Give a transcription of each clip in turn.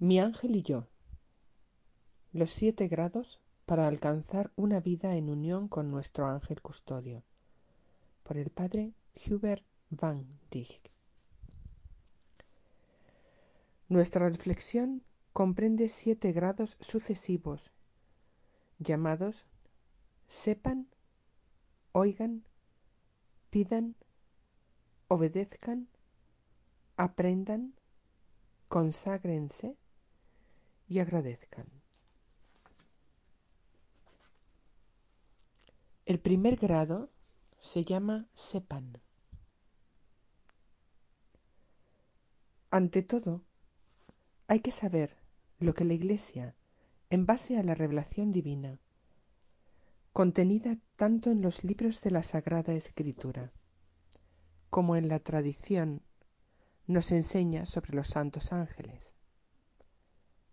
Mi ángel y yo. Los siete grados para alcanzar una vida en unión con nuestro ángel custodio. Por el padre Hubert van Dijk. Nuestra reflexión comprende siete grados sucesivos, llamados sepan, oigan, pidan, obedezcan, aprendan, conságrense, y agradezcan. El primer grado se llama sepan. Ante todo, hay que saber lo que la Iglesia, en base a la revelación divina, contenida tanto en los libros de la Sagrada Escritura como en la tradición, nos enseña sobre los santos ángeles.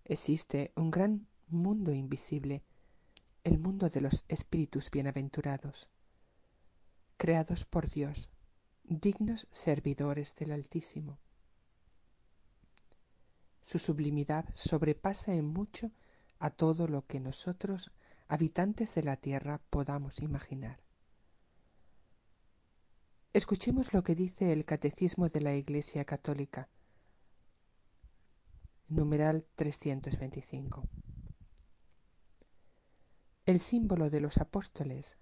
Existe un gran mundo invisible, el mundo de los espíritus bienaventurados, creados por Dios, dignos servidores del Altísimo. Su sublimidad sobrepasa en mucho a todo lo que nosotros, habitantes de la tierra, podamos imaginar. Escuchemos lo que dice el Catecismo de la Iglesia Católica numeral 325. El símbolo de los apóstoles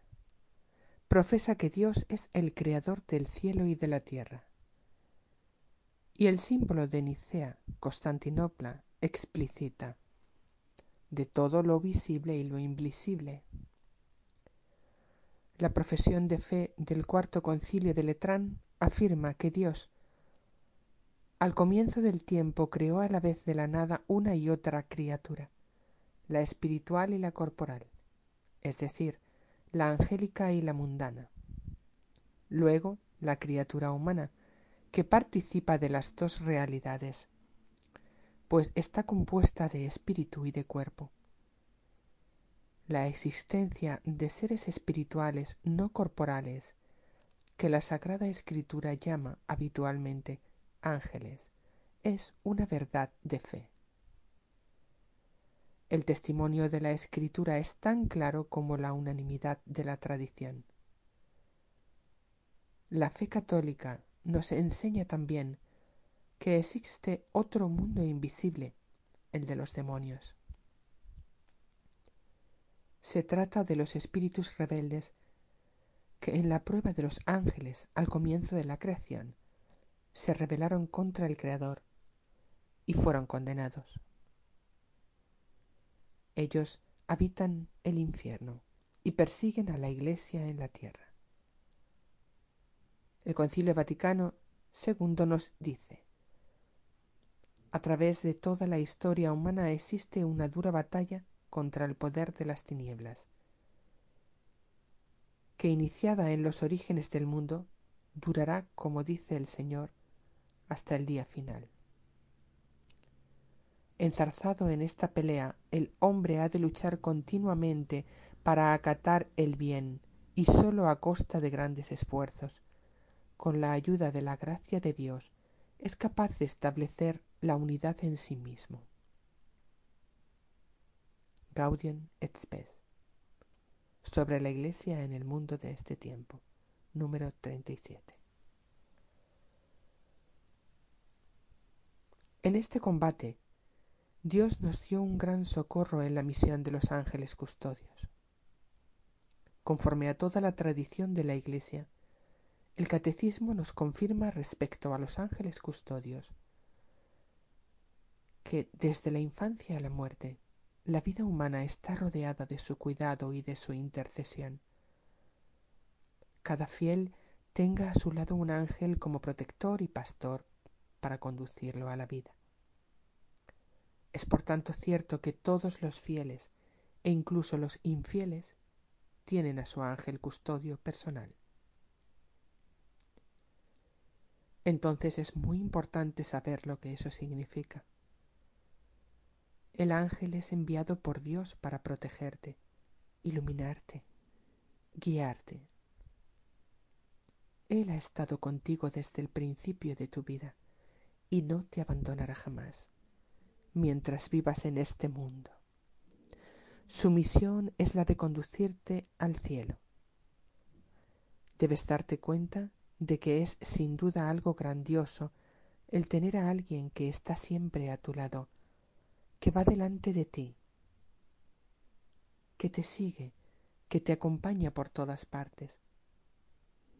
profesa que Dios es el creador del cielo y de la tierra. Y el símbolo de Nicea, Constantinopla, explicita de todo lo visible y lo invisible. La profesión de fe del cuarto concilio de Letrán afirma que Dios al comienzo del tiempo creó a la vez de la nada una y otra criatura, la espiritual y la corporal, es decir, la angélica y la mundana. Luego, la criatura humana, que participa de las dos realidades, pues está compuesta de espíritu y de cuerpo. La existencia de seres espirituales no corporales, que la Sagrada Escritura llama habitualmente ángeles es una verdad de fe. El testimonio de la escritura es tan claro como la unanimidad de la tradición. La fe católica nos enseña también que existe otro mundo invisible, el de los demonios. Se trata de los espíritus rebeldes que en la prueba de los ángeles al comienzo de la creación se rebelaron contra el Creador y fueron condenados. Ellos habitan el infierno y persiguen a la Iglesia en la tierra. El Concilio Vaticano II nos dice, a través de toda la historia humana existe una dura batalla contra el poder de las tinieblas, que iniciada en los orígenes del mundo, durará, como dice el Señor, hasta el día final. Enzarzado en esta pelea, el hombre ha de luchar continuamente para acatar el bien y sólo a costa de grandes esfuerzos. Con la ayuda de la gracia de Dios es capaz de establecer la unidad en sí mismo. Gaudium et. Sobre la Iglesia en el mundo de este tiempo. Número 37. En este combate, Dios nos dio un gran socorro en la misión de los ángeles custodios. Conforme a toda la tradición de la Iglesia, el catecismo nos confirma respecto a los ángeles custodios que desde la infancia a la muerte, la vida humana está rodeada de su cuidado y de su intercesión. Cada fiel tenga a su lado un ángel como protector y pastor para conducirlo a la vida. Es por tanto cierto que todos los fieles e incluso los infieles tienen a su ángel custodio personal. Entonces es muy importante saber lo que eso significa. El ángel es enviado por Dios para protegerte, iluminarte, guiarte. Él ha estado contigo desde el principio de tu vida y no te abandonará jamás mientras vivas en este mundo. Su misión es la de conducirte al cielo. Debes darte cuenta de que es sin duda algo grandioso el tener a alguien que está siempre a tu lado, que va delante de ti, que te sigue, que te acompaña por todas partes,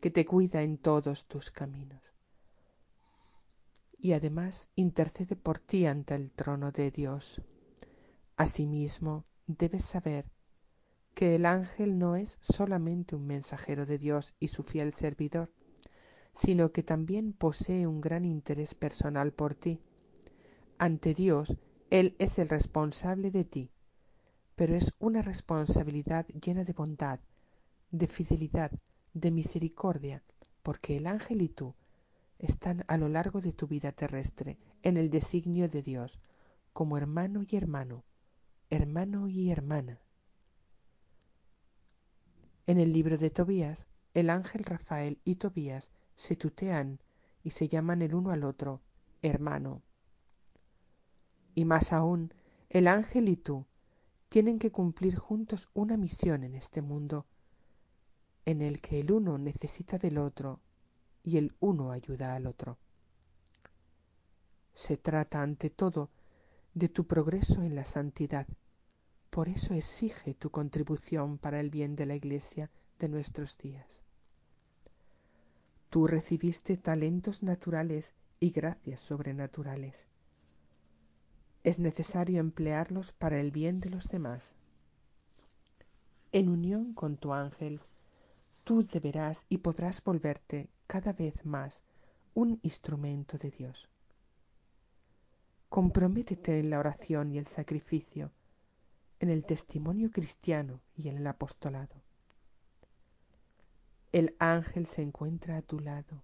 que te cuida en todos tus caminos y además intercede por ti ante el trono de Dios. Asimismo, debes saber que el ángel no es solamente un mensajero de Dios y su fiel servidor, sino que también posee un gran interés personal por ti. Ante Dios, Él es el responsable de ti, pero es una responsabilidad llena de bondad, de fidelidad, de misericordia, porque el ángel y tú están a lo largo de tu vida terrestre en el designio de Dios, como hermano y hermano, hermano y hermana. En el libro de Tobías, el ángel Rafael y Tobías se tutean y se llaman el uno al otro hermano. Y más aún, el ángel y tú tienen que cumplir juntos una misión en este mundo, en el que el uno necesita del otro y el uno ayuda al otro. Se trata ante todo de tu progreso en la santidad. Por eso exige tu contribución para el bien de la Iglesia de nuestros días. Tú recibiste talentos naturales y gracias sobrenaturales. Es necesario emplearlos para el bien de los demás. En unión con tu ángel, tú deberás y podrás volverte cada vez más un instrumento de Dios. Comprométete en la oración y el sacrificio, en el testimonio cristiano y en el apostolado. El ángel se encuentra a tu lado.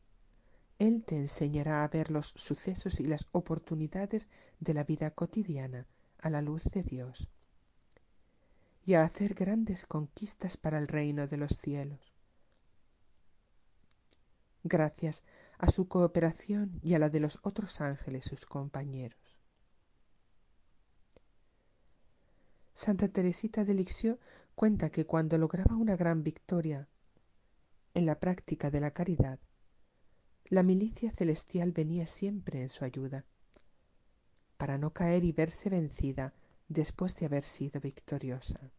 Él te enseñará a ver los sucesos y las oportunidades de la vida cotidiana a la luz de Dios y a hacer grandes conquistas para el reino de los cielos gracias a su cooperación y a la de los otros ángeles sus compañeros. Santa Teresita de Lixio cuenta que cuando lograba una gran victoria en la práctica de la caridad, la milicia celestial venía siempre en su ayuda, para no caer y verse vencida después de haber sido victoriosa.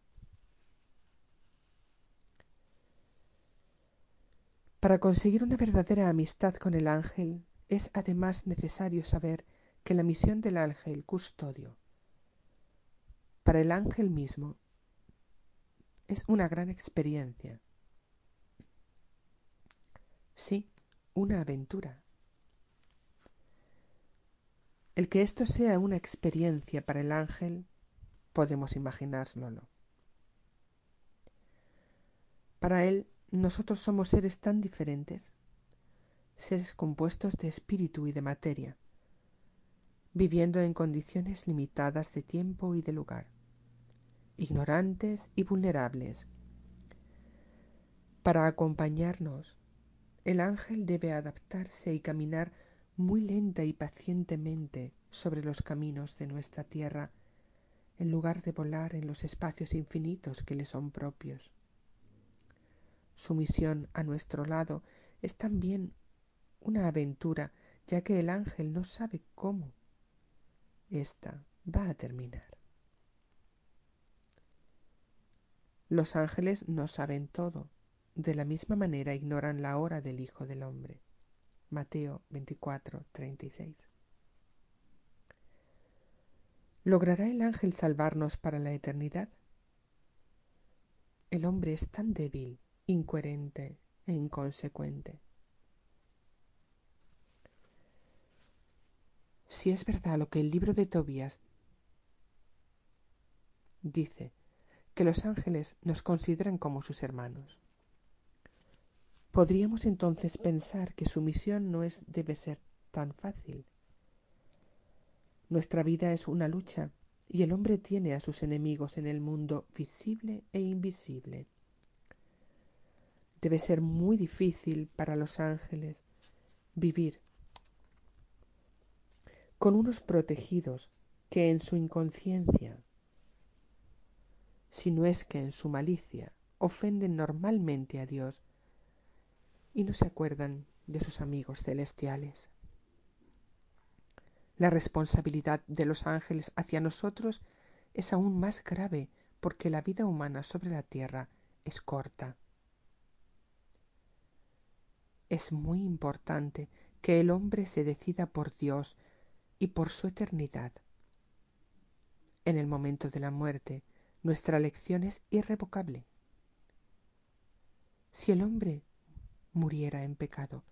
Para conseguir una verdadera amistad con el ángel es además necesario saber que la misión del ángel custodio para el ángel mismo es una gran experiencia. Sí, una aventura. El que esto sea una experiencia para el ángel, podemos imaginárnoslo. Para él nosotros somos seres tan diferentes, seres compuestos de espíritu y de materia, viviendo en condiciones limitadas de tiempo y de lugar, ignorantes y vulnerables. Para acompañarnos, el ángel debe adaptarse y caminar muy lenta y pacientemente sobre los caminos de nuestra tierra, en lugar de volar en los espacios infinitos que le son propios. Su misión a nuestro lado es también una aventura, ya que el ángel no sabe cómo ésta va a terminar. Los ángeles no saben todo, de la misma manera ignoran la hora del Hijo del Hombre. Mateo 24, 36. ¿Logrará el ángel salvarnos para la eternidad? El hombre es tan débil incoherente e inconsecuente. Si es verdad lo que el libro de Tobías dice, que los ángeles nos consideran como sus hermanos, podríamos entonces pensar que su misión no es, debe ser tan fácil. Nuestra vida es una lucha y el hombre tiene a sus enemigos en el mundo visible e invisible. Debe ser muy difícil para los ángeles vivir con unos protegidos que en su inconsciencia si no es que en su malicia ofenden normalmente a Dios y no se acuerdan de sus amigos celestiales. La responsabilidad de los ángeles hacia nosotros es aún más grave porque la vida humana sobre la tierra es corta. Es muy importante que el hombre se decida por Dios y por su eternidad. En el momento de la muerte, nuestra lección es irrevocable. Si el hombre muriera en pecado,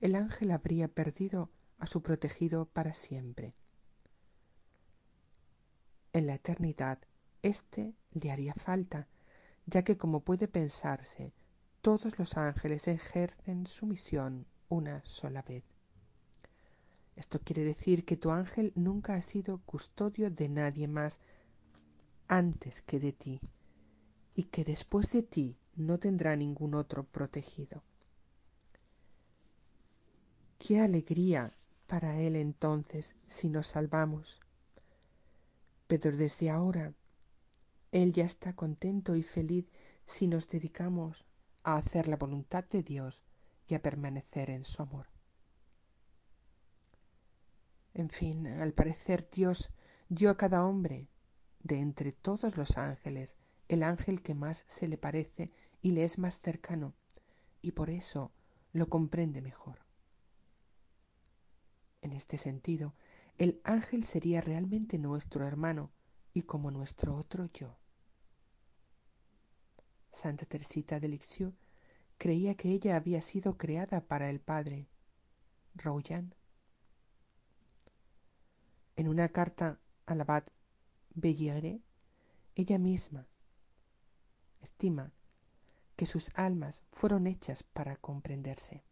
el ángel habría perdido a su protegido para siempre. En la eternidad, éste le haría falta, ya que como puede pensarse, todos los ángeles ejercen su misión una sola vez. Esto quiere decir que tu ángel nunca ha sido custodio de nadie más antes que de ti, y que después de ti no tendrá ningún otro protegido. Qué alegría para él entonces si nos salvamos. Pero desde ahora él ya está contento y feliz si nos dedicamos a hacer la voluntad de Dios y a permanecer en su amor. En fin, al parecer Dios dio a cada hombre de entre todos los ángeles, el ángel que más se le parece y le es más cercano, y por eso lo comprende mejor. En este sentido, el ángel sería realmente nuestro hermano y como nuestro otro yo. Santa Teresita de Lisieux creía que ella había sido creada para el Padre. Rouyan. En una carta al abad Belliere, ella misma estima que sus almas fueron hechas para comprenderse.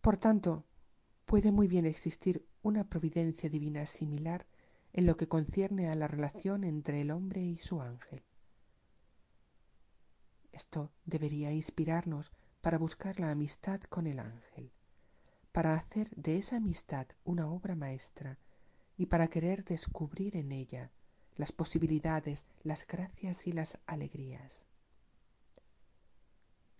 Por tanto, puede muy bien existir una providencia divina similar en lo que concierne a la relación entre el hombre y su ángel. Esto debería inspirarnos para buscar la amistad con el ángel, para hacer de esa amistad una obra maestra y para querer descubrir en ella las posibilidades, las gracias y las alegrías.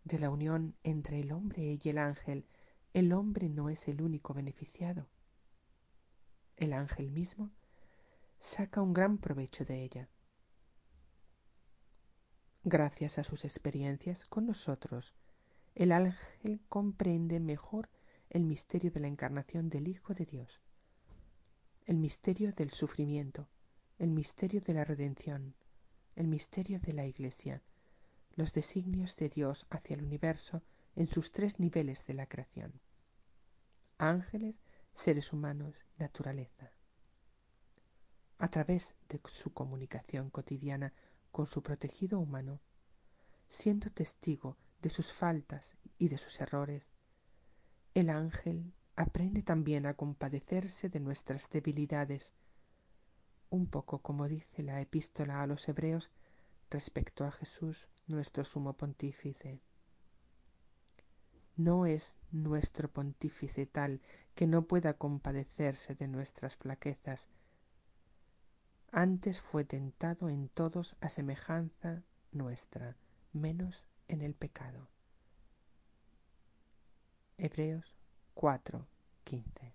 De la unión entre el hombre y el ángel, el hombre no es el único beneficiado. El ángel mismo saca un gran provecho de ella. Gracias a sus experiencias con nosotros, el ángel comprende mejor el misterio de la encarnación del Hijo de Dios el misterio del sufrimiento, el misterio de la redención, el misterio de la Iglesia, los designios de Dios hacia el universo en sus tres niveles de la creación. Ángeles, seres humanos, naturaleza. A través de su comunicación cotidiana con su protegido humano, siendo testigo de sus faltas y de sus errores, el ángel aprende también a compadecerse de nuestras debilidades, un poco como dice la epístola a los hebreos respecto a Jesús, nuestro sumo pontífice. No es nuestro pontífice tal que no pueda compadecerse de nuestras flaquezas. Antes fue tentado en todos a semejanza nuestra, menos en el pecado. Hebreos 4, 15.